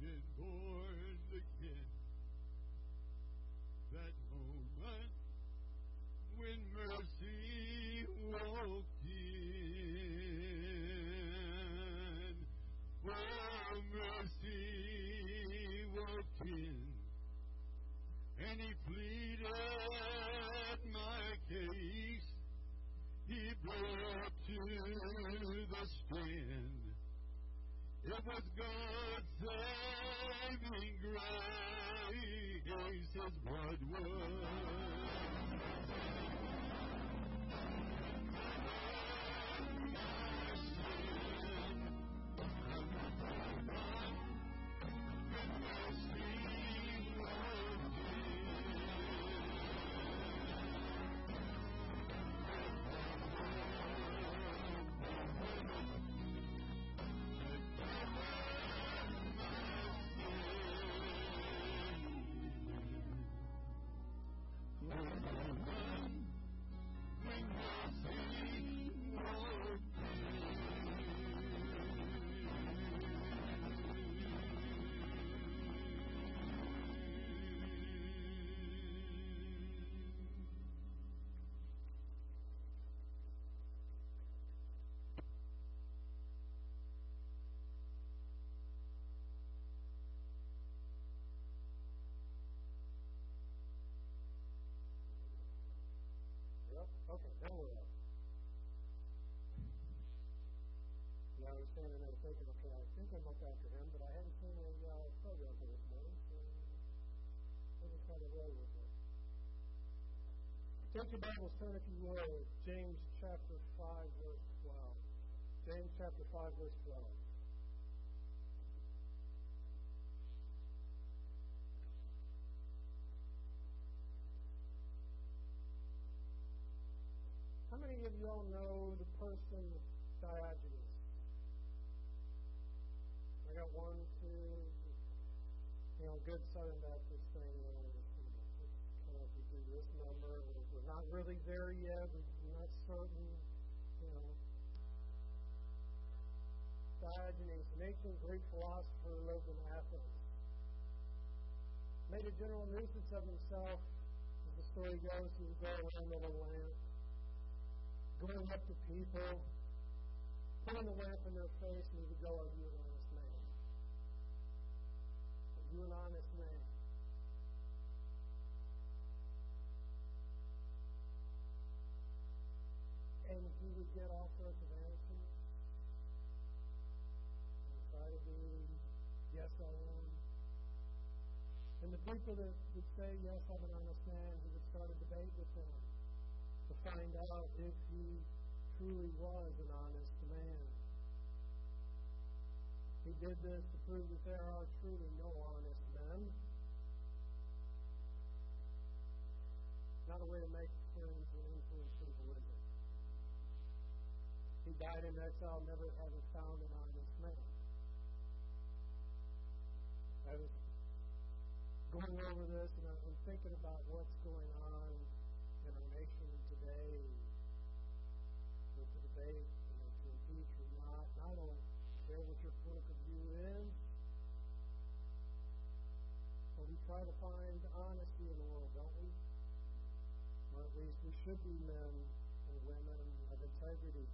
been born Okay, now we're up. Yeah, I was standing there thinking, okay, I think I'm up after him, but I hadn't seen a uh, program for this morning, so let me try to roll with it. Take your Bibles, turn if you will, James chapter 5, verse 12. James chapter 5, verse 12. How many of you all know the person Diogenes? I got one, two, you know, good Southern Baptist thing. You know, kind of we do this number. We're not really there yet. We're not certain. You know, Diogenes, an ancient Greek philosopher lived in Athens, made a general nuisance of himself. As the story goes, he would go around with a lamp going up to people, putting the lamp in their face, and would go, Are you an honest man? Are you an honest man? And he would get all sorts of answers and try to be yes, I am. And the people that would say, Yes, I'm an honest man, he would start a debate with them find out if he truly was an honest man. He did this to prove that there are truly no honest men. Not a way to make friends and influence people, is it? He died in exile, never having found an honest man. I was going over this and I'm thinking about what's going on try to find honesty in the world, don't we? Or at least we should be men and women of integrity.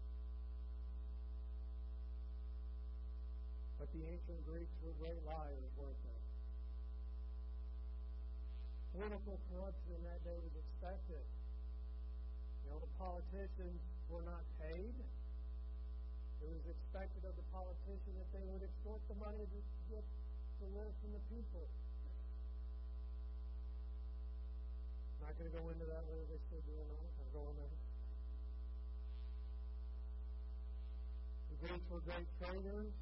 But the ancient Greeks were great liars, weren't they? Political corruption in that day was expected. You know, the politicians were not paid. It was expected of the politician that they would extort the money to get to live from the people. Not going to go into that whether they still do or not. I'll go on. The Greeks were great traders,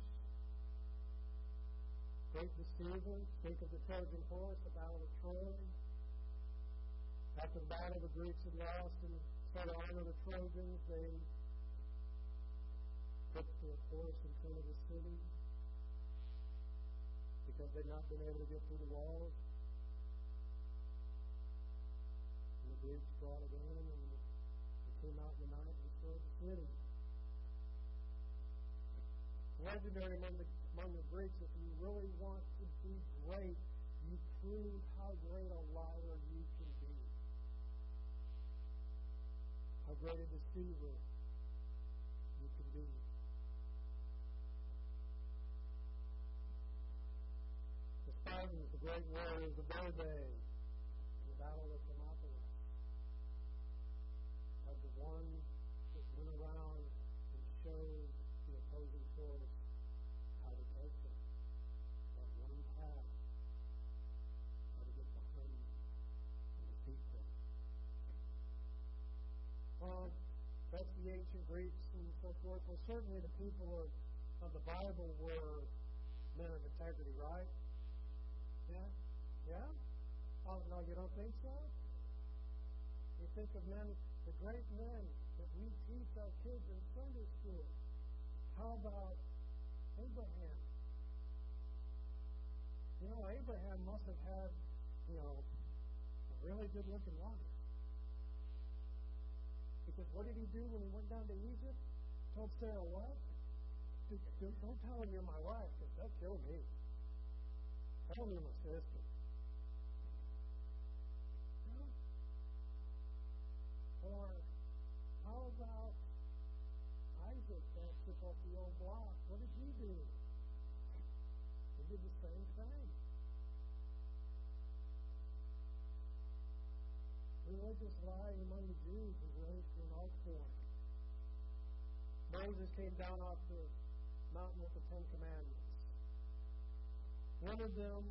great deceivers. Think of the Trojan horse, the Battle of Troy. After the battle, the Greeks had lost, and so to honor the Trojans, they put the horse in front of the city because they'd not been able to get through the walls. Greeks brought it in, and they came out in the night destroyed the city. Legendary among the among the Greeks, if you really want to be great, you prove how great a liar you can be. How great a deceiver you can be. The Spartans, the great warriors of their day, the Battle of Greeks and so forth. Well, certainly the people of, of the Bible were men of integrity, right? Yeah? Yeah? Oh, no, you don't think so? You think of men, the great men that we teach our kids in Sunday school. How about Abraham? You know, Abraham must have had, you know, a really good looking wife. Because what did he do when he went down to Egypt? Told Sarah what? Don't, tell him you're my wife, because they'll kill me. Tell me my sister. Or how about Isaac that took off the old block? What did he do? He did the same thing. Religious lying among the Jews was raised to an art form. Moses came down off the mountain with the Ten Commandments. One of them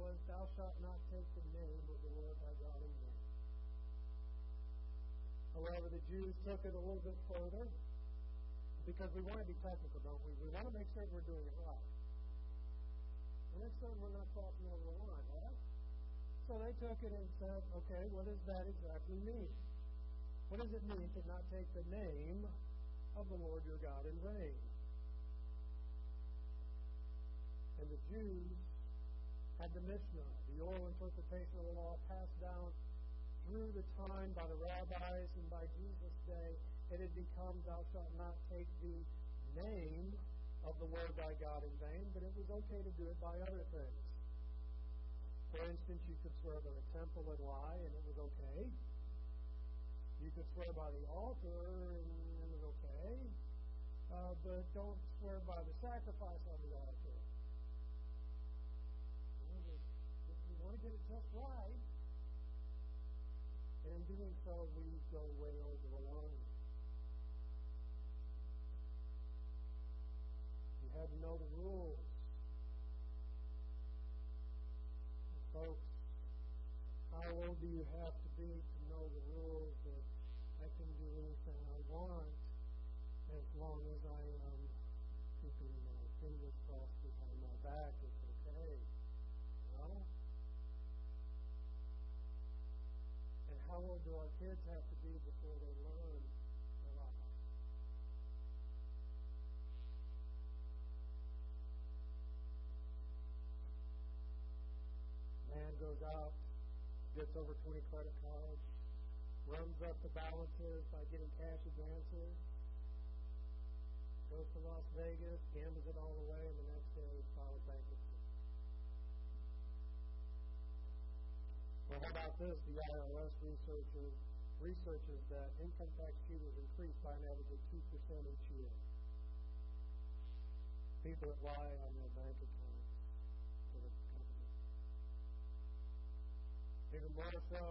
was, Thou shalt not take the name of the Lord thy God in vain. However, the Jews took it a little bit further because we want to be technical, don't we? We want to make sure we're doing it right. And make sure we're not crossing over the line, right? So they took it and said, okay, what does that exactly mean? What does it mean to not take the name of the Lord your God in vain? And the Jews had the Mishnah, the oral interpretation of the law passed down through the time by the rabbis and by Jesus' day. It had become, thou shalt not take the name of the Lord thy God in vain, but it was okay to do it by other things. For instance, you could swear by the temple and lie, and it was okay. You could swear by the altar, and okay. Uh, but don't swear by the sacrifice on the altar. If you want to get it just right, and in doing so, we go way over the line. You had to know the rules. folks, how old do you have to be to know the rules that I can do anything I want long as I am keeping my fingers crossed behind my back? It's okay. No? And how old do our kids have to be before they learn the lie? man goes out, gets over 20 credit cards, runs up the balances by getting cash advances, goes to Las Vegas, gambles it all away, and the next day files bankruptcy. Well, how about this? The IRS researchers researches that income tax cheaters increase by an average of 2% each year. People that lie on their bank accounts to the company. Even more so,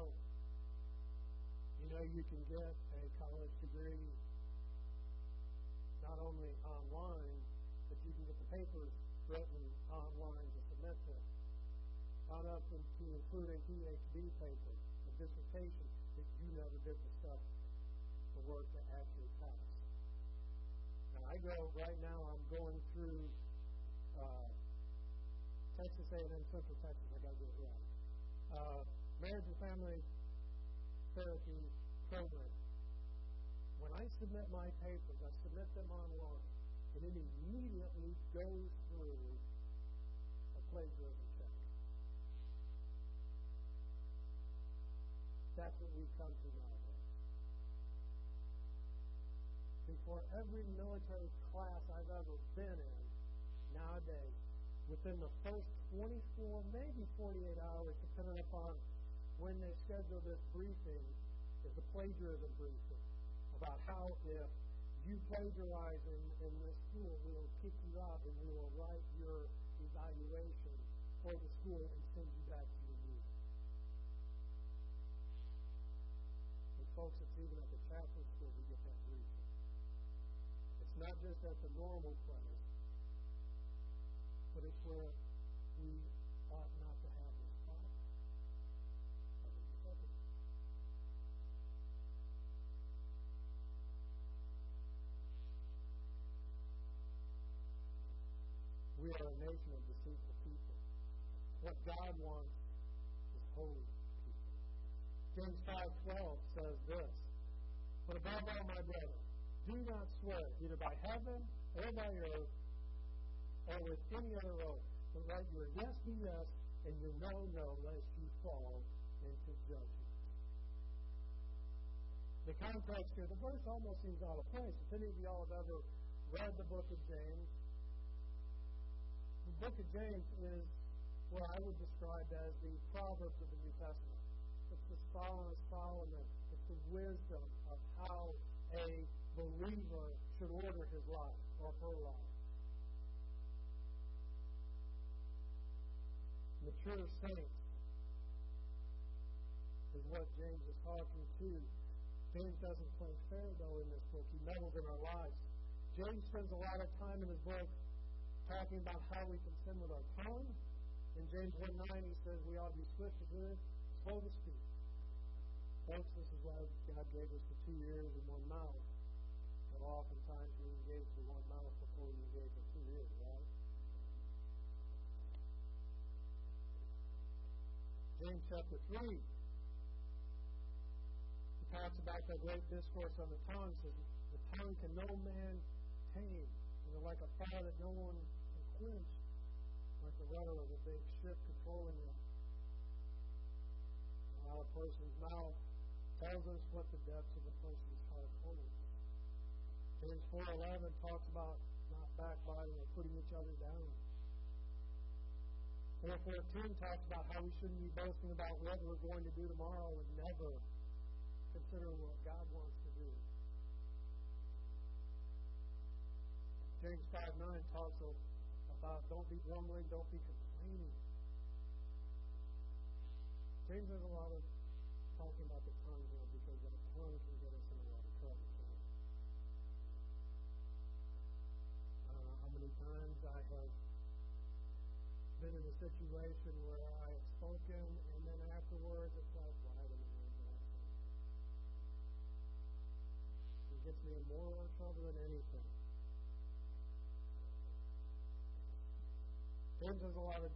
you know, you can get a college degree not only online, but you can get the papers written online to submit to. On up into including PhD paper, a dissertation that you never did the stuff, the work to actually pass. And I go right now. I'm going through uh, Texas A&M Central Texas. I got to get it right. Uh, marriage and family therapy program. When I submit my papers, I submit them online, and it immediately goes through a plagiarism check. That's what we've come to nowadays. Before every military class I've ever been in, nowadays, within the first 24, maybe 48 hours, depending upon when they schedule this briefing, is a plagiarism briefing about how if you plagiarize in, in this school, we will kick you out and we will write your evaluation for the school and send you back to your unit. And folks, it's even at the chaplain school we get that briefing. It's not just at the normal place, but it's where we ought not to have this problem. We are a nation of deceitful people. What God wants is holy people. James 5.12 says this, But above all, my brethren, do not swear either by heaven or by earth or with any other oath, but let your yes be yes and your no, no, lest you fall into judgment. The context here, the verse almost seems out of place. If any of y'all have ever read the book of James, book of James is what I would describe as the Proverbs of the New Testament. It's the Song of Solomon. It's the wisdom of how a believer should order his life or her life. Mature saints is what James is talking to. James doesn't play fair, though, in this book. He meddles in our lives. James spends a lot of time in his book talking about how we can sin with our tongue. In James 1 9, he says we ought to be swift to hear, slow to speak. Folks, this is why God gave us the two ears and one mouth. But oftentimes we engage the one mouth before we engage the two ears, right? James chapter 3. He talks about that great discourse on the tongue. Says, the tongue can no man tame. It's like a fire that no one can like the rudder of a big ship controlling it. How a person's mouth tells us what the depths of a person's heart holds. James 4.11 talks about not backbiting or putting each other down. 4.14 talks about how we shouldn't be boasting about what we're going to do tomorrow and never consider what God wants to do. James 5.9 talks about don't be grumbling, don't be complaining. James has a lot of talking about the tongue here because the tongue can get us in a lot of trouble. I don't know how many times I have been in a situation where I have spoken and then afterwards it's like, why did I do that? It gets me in more trouble than anything. James has a lot of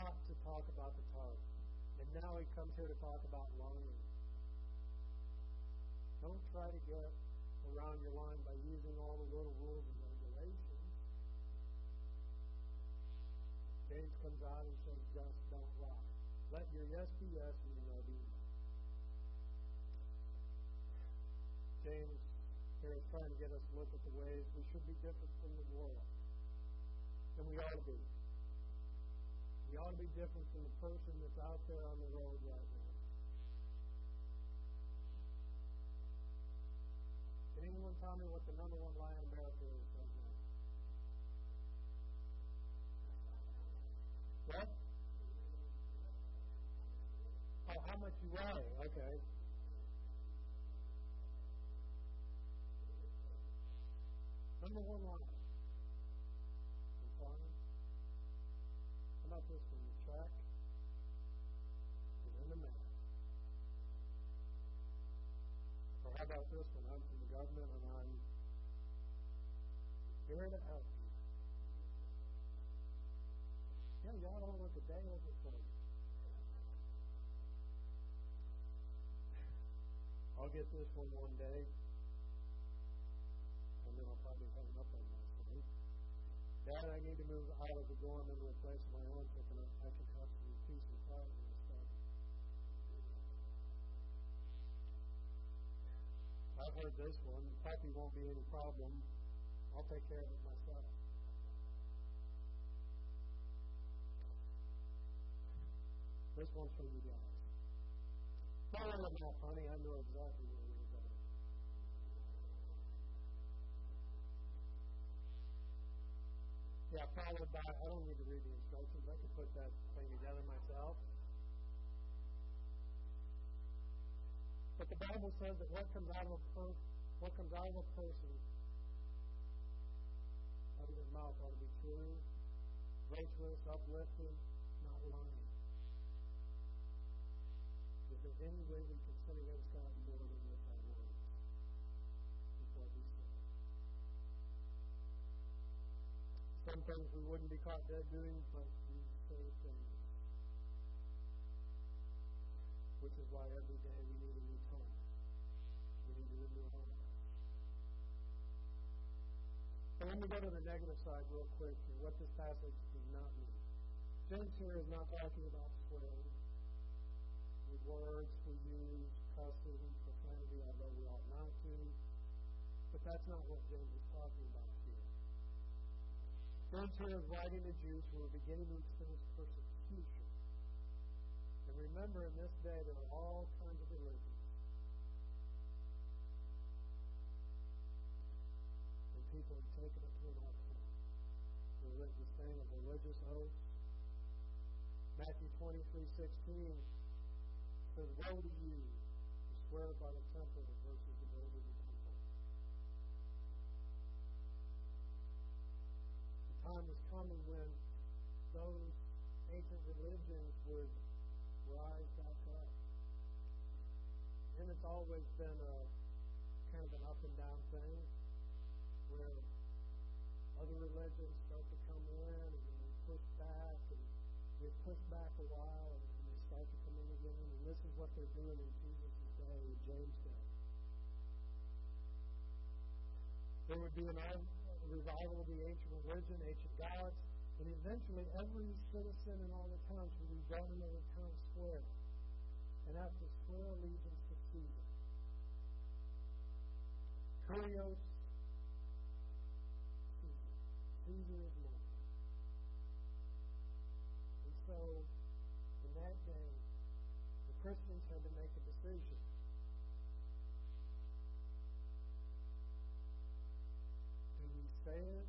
lot to talk about the tongue. And now he comes here to talk about lying. Don't try to get around your line by using all the little rules and regulations. James comes out and says, just don't lie. Let your yes be yes and your no be no. James here is trying to get us to look at the ways we should be different from the world. And we ought to be. We ought to be different from the person that's out there on the road right now. Can anyone tell me what the number one lie in America is right now? What? Oh, how much you weigh? Okay. Number one lie. I'm sorry. How about this one? The track is in the mail. Or how about this one? I'm from the government and I'm here to help you. Yeah, y'all don't look a day over for you. I'll get this one one day, and then I'll probably hang up on phone. Dad, I need to move out of the dorm into a place of my own, I can, I heard this one. It probably won't be any problem. I'll take care of it myself. This one's for you guys. Follow the map, honey. I know exactly where you're going. Yeah, followed by, I don't need to read the instructions. I can put that thing together myself. The Bible says that what comes out of a per- what comes out of a person out of their mouth ought to be true, virtuous, uplifting, not lying. If there's any way we can sin against God more than with our words, is what we say. Some things we wouldn't be caught dead doing, but we say things. Which is why every day we need a So let me go to the negative side real quick here, what this passage does not mean. James here is not talking about swearing, the words we use, cussing, profanity, although we ought not to. But that's not what James is talking about here. James here is writing to Jews who are beginning to experience persecution. And remember, in this day, there are all kinds of religions. People The saying of religious oaths. Matthew 23 16 says, Woe to you who swear by the temple versus the building of the temple. The time is coming when those ancient religions would rise back up. And it's always been a kind of an up and down thing where other religions push back a while and, they start to come in again. And this is what they're doing in Jesus' day, in James' day. There would be an revival of the ancient religion, ancient gods, and eventually every citizen in all the towns would be brought into the town square and have to swear allegiance to Caesar. Caesar. Caesar is Lord. And so, in that day, the Christians had to make a decision. Do we say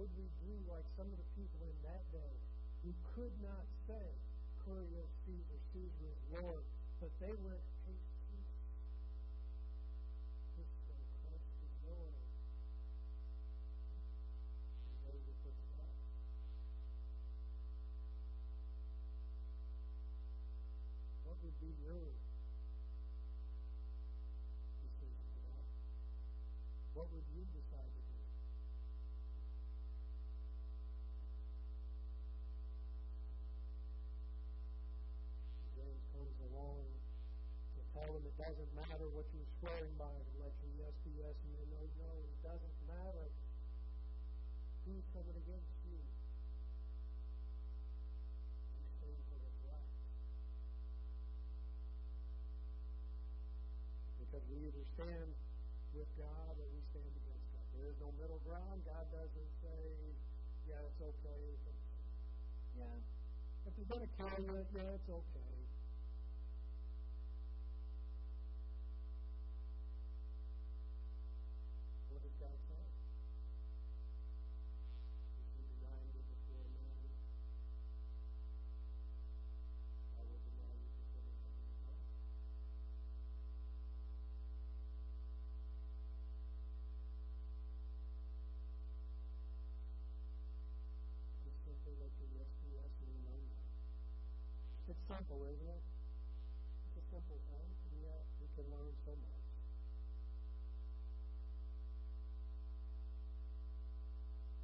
would we do like some of the people in that day who could not say, Kyrios Caesar, Caesar is Lord, but they went, Hey, Caesar, this is our Christ is Lord. And those were put to death. What would be your decision today? What would you decide to do? James comes along to tell them it doesn't matter what you're swearing by, to let your yes be yes your no no. It doesn't matter who's coming against you. You stand for what's right. Because we either stand with God or we stand against God. There is no middle ground. God doesn't say, yeah, it's okay. It's okay. Yeah. If you're going to carry it, yeah, it's okay. What does God say? If you deny me before men, I will deny you before the heavenly God. Just simply let your yes be yes and your no no. It's simple, isn't it? It's a simple thing, and yet we can learn so much.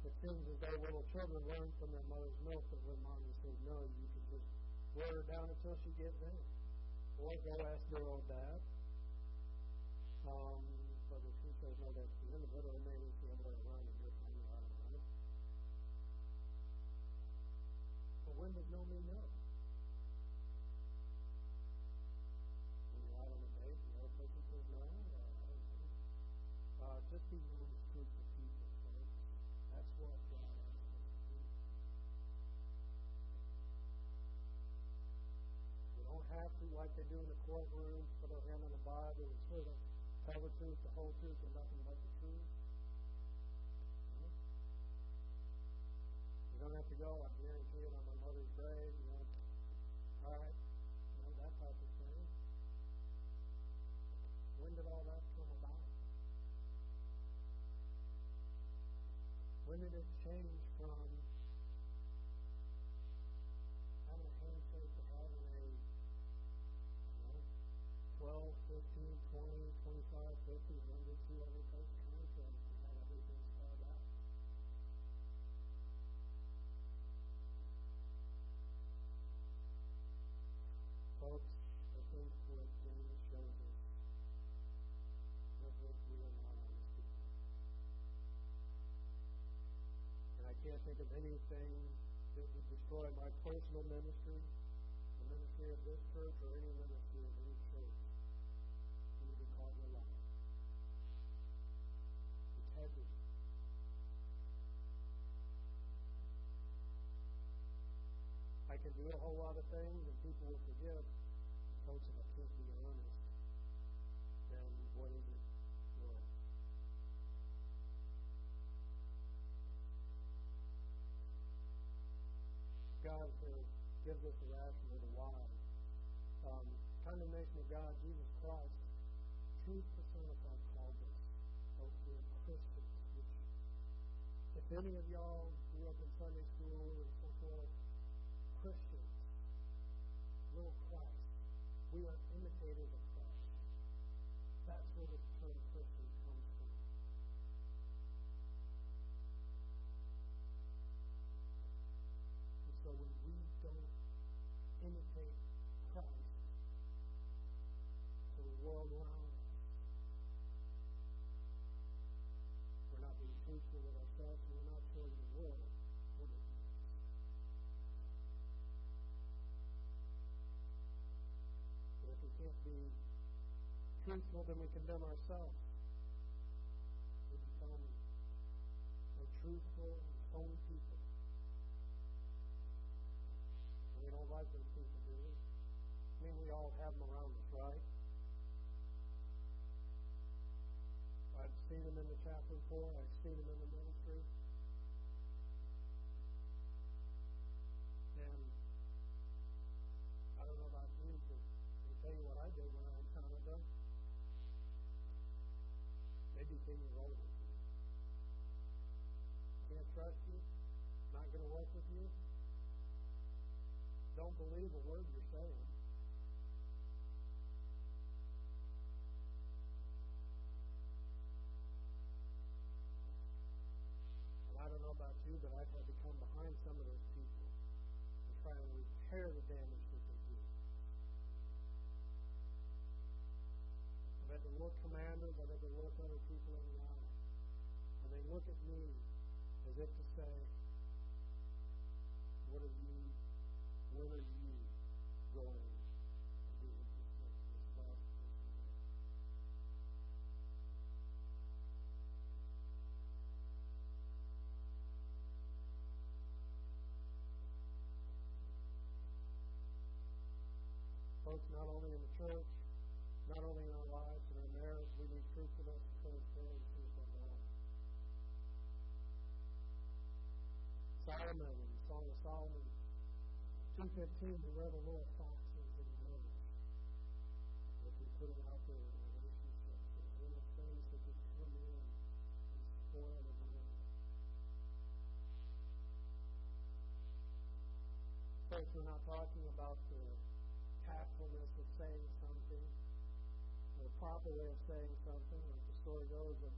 It seems as though little children learn from their mother's milk that when mommy says no, you can just wear her down until she gives in. Or go ask their old dad. Um, but if he says no, that's the end of it, or maybe it's the other way around and you're I don't know. But when does no mean no? They do in the courtroom, put our hand on the Bible and swear to tell the truth, the whole truth, and nothing but the truth. You don't have to go, I guarantee it, on my mother's grave, you know. All right, you know, that type of thing. When did all that come about? When did it change from having a handshake to having a you know, 12, 15, 20, 25, 50, 100, 200 page contract to how everything spelled out? Folks, I think what James shows us is that we are not honest people. And I can't think of anything that would destroy my personal ministry, the ministry of this church, or any ministry of any church than to be caught in a lie. Integrity. I can do a whole lot of things and people will forgive. Folks, if I can't be honest, what is it worth? God uh, gives us the ration of the wise. Um, condemnation of God, Jesus Christ, truth personified called us. Folks, we're Christians. If any of y'all grew up in Sunday school and so forth, Christians, little Christ, we are imitators of Christ. That's where the term Christian comes from. And so when we don't imitate Christ to the world around us, we're not being truthful with ourselves and we're not showing the world what it means. But if we can't be truthful, then we condemn ourselves. We become untruthful and phony people. And we don't like those people, do we? I mean, we all have them around us, right? I've seen them in the chaplain corps. I've seen them in the ministry. And I don't know about you, but I can tell you what I did when I was in Canada. They became your old with you. Can't trust you. Not going to work with you. Don't believe a word you're saying. I don't know about you, but I've had to come behind some of those people and try and repair the damage that they do. I've had to look commanders, I've had to look other people in the eye. And they look at me was it to say, what are you, what are you going to do with this next this last? Folks, not only in the church, Solomon in Song of Solomon 2.15, we read a little foxes in marriage. If we put it out there in a relationship, there's little things that just come in and spoil the marriage. Folks, we're not talking about the tactfulness of saying something, a proper way of saying something. Like the story goes, a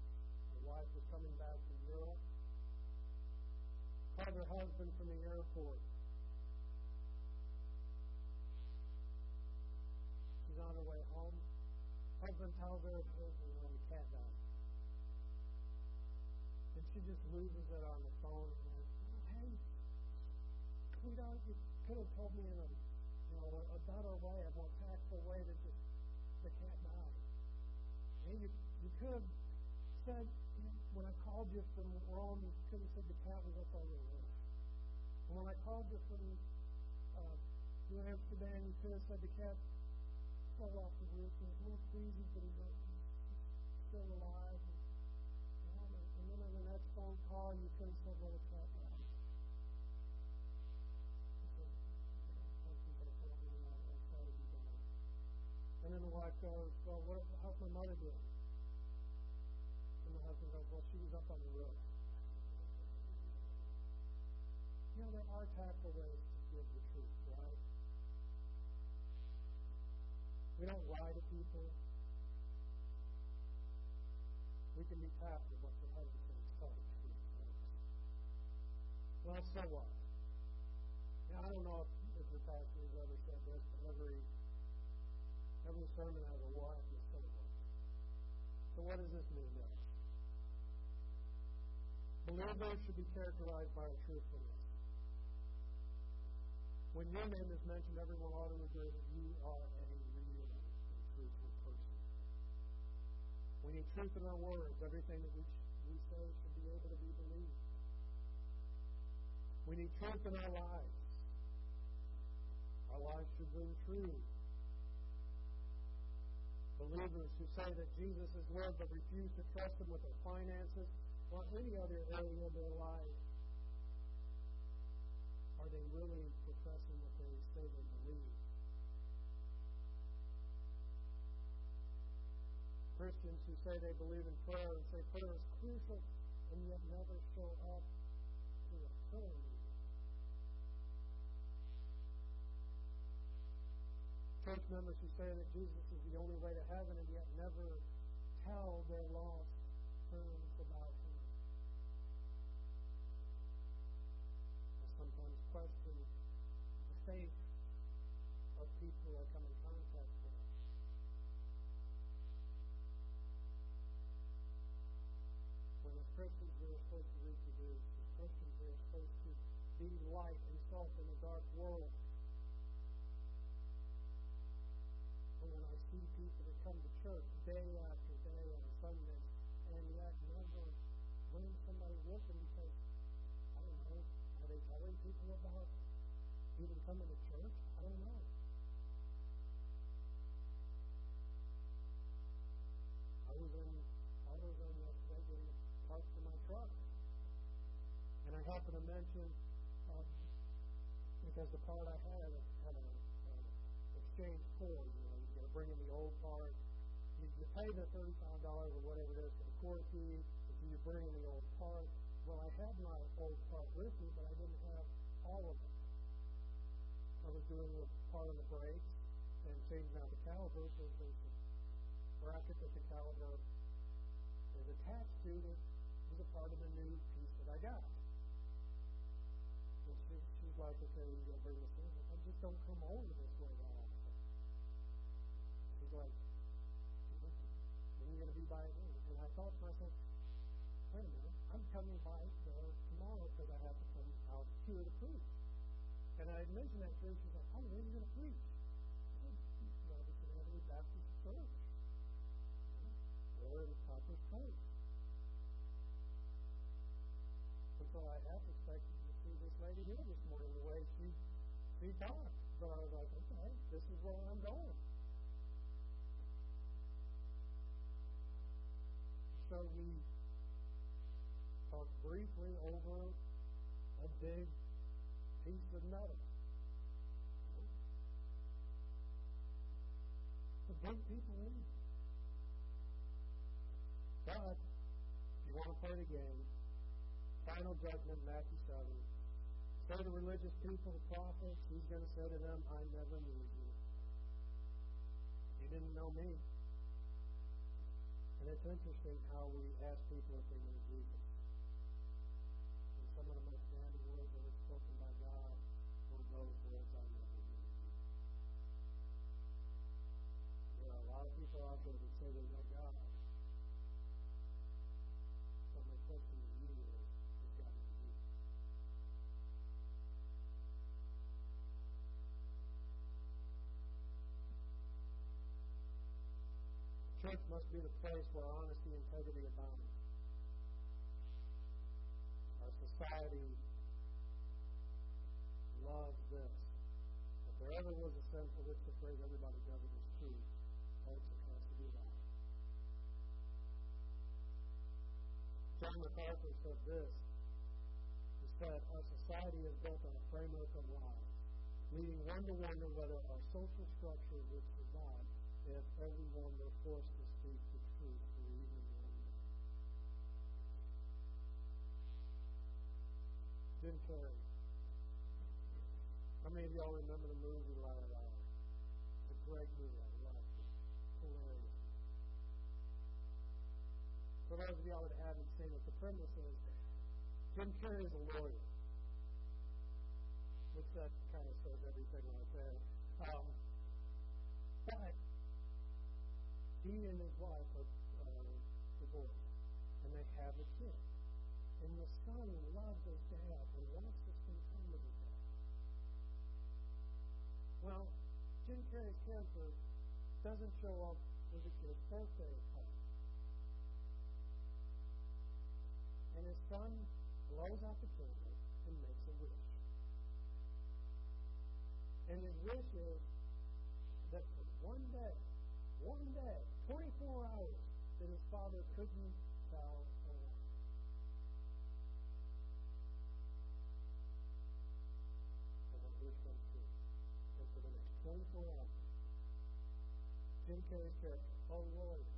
wife was coming back from Europe, called her husband from the airport. She's on her way home. Husband tells her, you know, the cat died. And she just loses it on the phone. And like, oh, hey, sweetheart, you could have told me in a you know, a, a better way, a more tactful way to just the cat died. And you you could have said you know, when I called you from Rome, you could have said the cat was up on your roof. And when I called you from uh, Amsterdam, you could have said the cat fell off the roof and was more queasy, but he's still alive. And, and then on the next phone call, you could have said, well, the cat died. And then the wife goes, Well, what, how's my mother doing? The husband goes, Well, was up on the roof. You know, there are tactful ways to give the truth, right? We don't lie to people. We can be tactful, but the husband can tell the truth. Well, so what? Now, I don't know if, if your pastor has ever said this, but every Every sermon has a what and a so what. So what does this mean then? Believers should be characterized by truthfulness. When your name is mentioned, everyone ought to agree that you are a real and truthful person. We need truth in our words. Everything that we, we say should be able to be believed. We need truth in our lives. Our lives should bring truth believers who say that Jesus is Lord but refuse to trust Him with their finances or any other area of their life, are they really professing what they say they believe? Christians who say they believe in prayer and say prayer is crucial and yet never show up to a prayer church members who say that Jesus is the only way to heaven and yet never tell their lost friends about him. I sometimes question the faith of people I come in contact with. When as Christians we are supposed to reproduce, as Christians we are supposed to be light and salt in a dark world. and when I see people that come to church day after day on Sundays and yet never bring somebody with them because, I don't know, are they telling people about even coming to church? I don't know. I was in AutoZone yesterday getting parts for my truck. And I happened to mention, um, because the part I had had a, a exchange cord, you know, bring in the old part. You, you pay the $35 or whatever it is for the core fee, and you bring in the old part. Well, I had my old part with me, but I didn't have all of it. I was doing a part of the brakes and changing out the calipers. There's a bracket that the caliper is attached to that was a part of the new piece that I got. And she, she's like, okay, you're going to bring this in. I just don't come over this way that often like, when are you going to be by then? And I thought to myself, wait a minute, I'm coming by there tomorrow because I have to come out here to preach. And I mentioned that her. She's like, oh, when are you going to preach? I Baptist Church. Or in Copper's Place. So I half expected to see this lady here this morning the way she, she talked. So I was like, okay, this is where I'm going. So we talked briefly over a big of metal. The big people need. But if you want to play the game, final judgment, Matthew 7. Say to the religious people, the prophets, he's going to say to them, I never knew you. You didn't know me. And it's interesting how we ask people if they know Jesus. And some of the most standing words that are spoken by God were those words, I never knew you. There are a lot of people out there that say they know God. But my question to you is, is God know you? Church must be the place where honesty and integrity abound. Our society loves this. If there ever was a sense for which to phrase everybody does it as true, it has to be that. John MacArthur said this. He said, Our society is built on a framework of lies, leading one to wonder whether our social structure would survive if everyone were forced to speak the truth for even one. Jim Carrey. How many of y'all remember the movie Liar Liar? A great movie. I loved it. Hilarious. For those of y'all that haven't seen it, the premise is Jim Carrey is a lawyer. Which that kind of says everything right there. Um, but he and his wife are uh, divorced, and they have a kid. And the son loves his dad and wants to spend time with his dad. Well, Jim Carrey's character doesn't show up for the kid's birthday party. And his son blows out the candle and makes a wish. And his wish is that one day, one day, 24 hours, that his father couldn't tell a lie. And wish comes true. And for the next 24 hours, Jim Carrey's character, oh, a lawyer,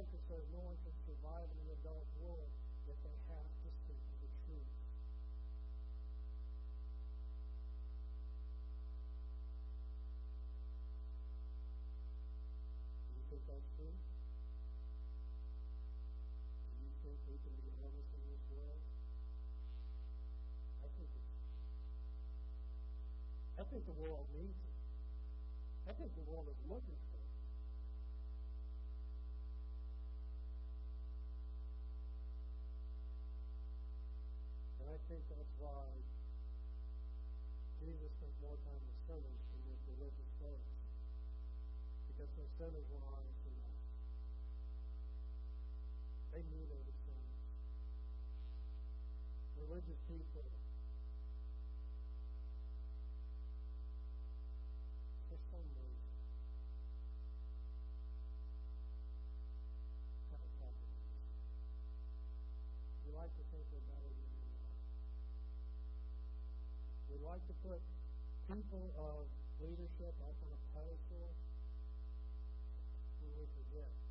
the character says no one can survive in an adult world if they have to speak the truth. Do you think that's true? Do you think we can be honest in this world? I think it's, I think the world needs it. I think the world is looking for it. And I think that's why Jesus spent more time with sinners than with religious folks. Because the sinners were honest enough. They knew they were sinners. Religious people, for some reason, have a problem with this. We like to think we're better than we are. We like to put people of leadership up on a pedestal when we forget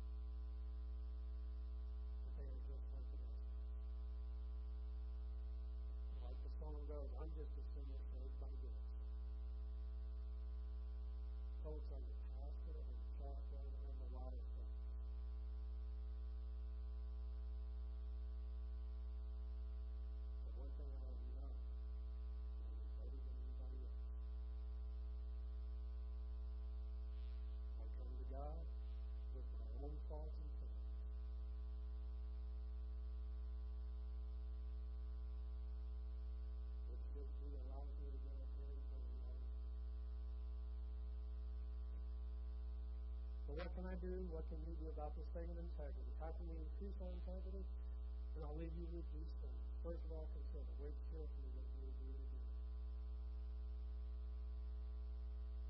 what can I do? What can you do about this thing of integrity? How can we increase our integrity? And I'll leave you with these things. First of all, consider. Wait carefully what you do to do.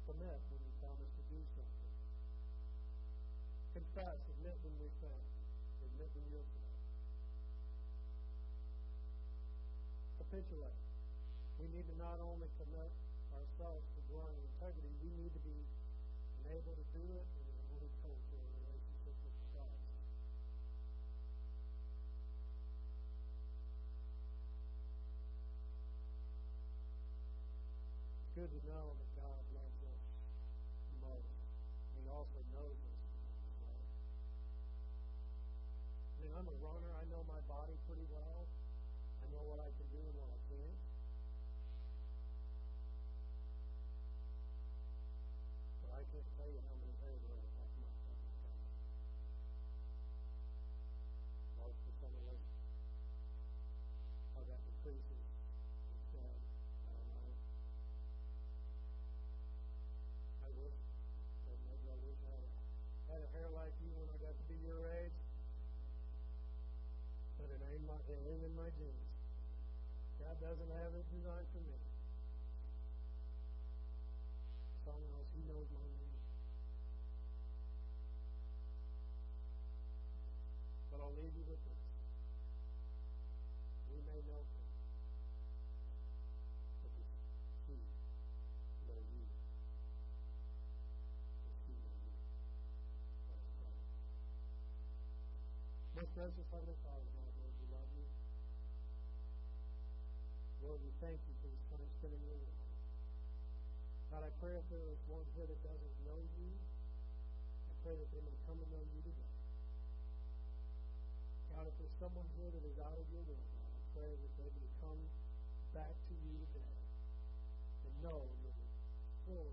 Commit when you promise to do something. Confess. Admit when we fail. Admit when you're failed. Capitulate. We need to not only commit ourselves to growing integrity, we need to be able to do it and it only comes through a relationship with Christ. It's good to know that God loves us most. He also knows us well. I mean, I'm a runner. I know my body pretty well. I know what I can genes. God doesn't have it designed for me. Someone else, He knows my name. But I'll leave you with this. We may know Him, but does He know you? Does He know you? Most gracious Heavenly Father, Lord, we thank you for this time spent in your. God, I pray if there is one here that doesn't know you, I pray that they may come to know you today. God, if there's someone here that is out of your will, God, I pray that they may come back to you today and know you're full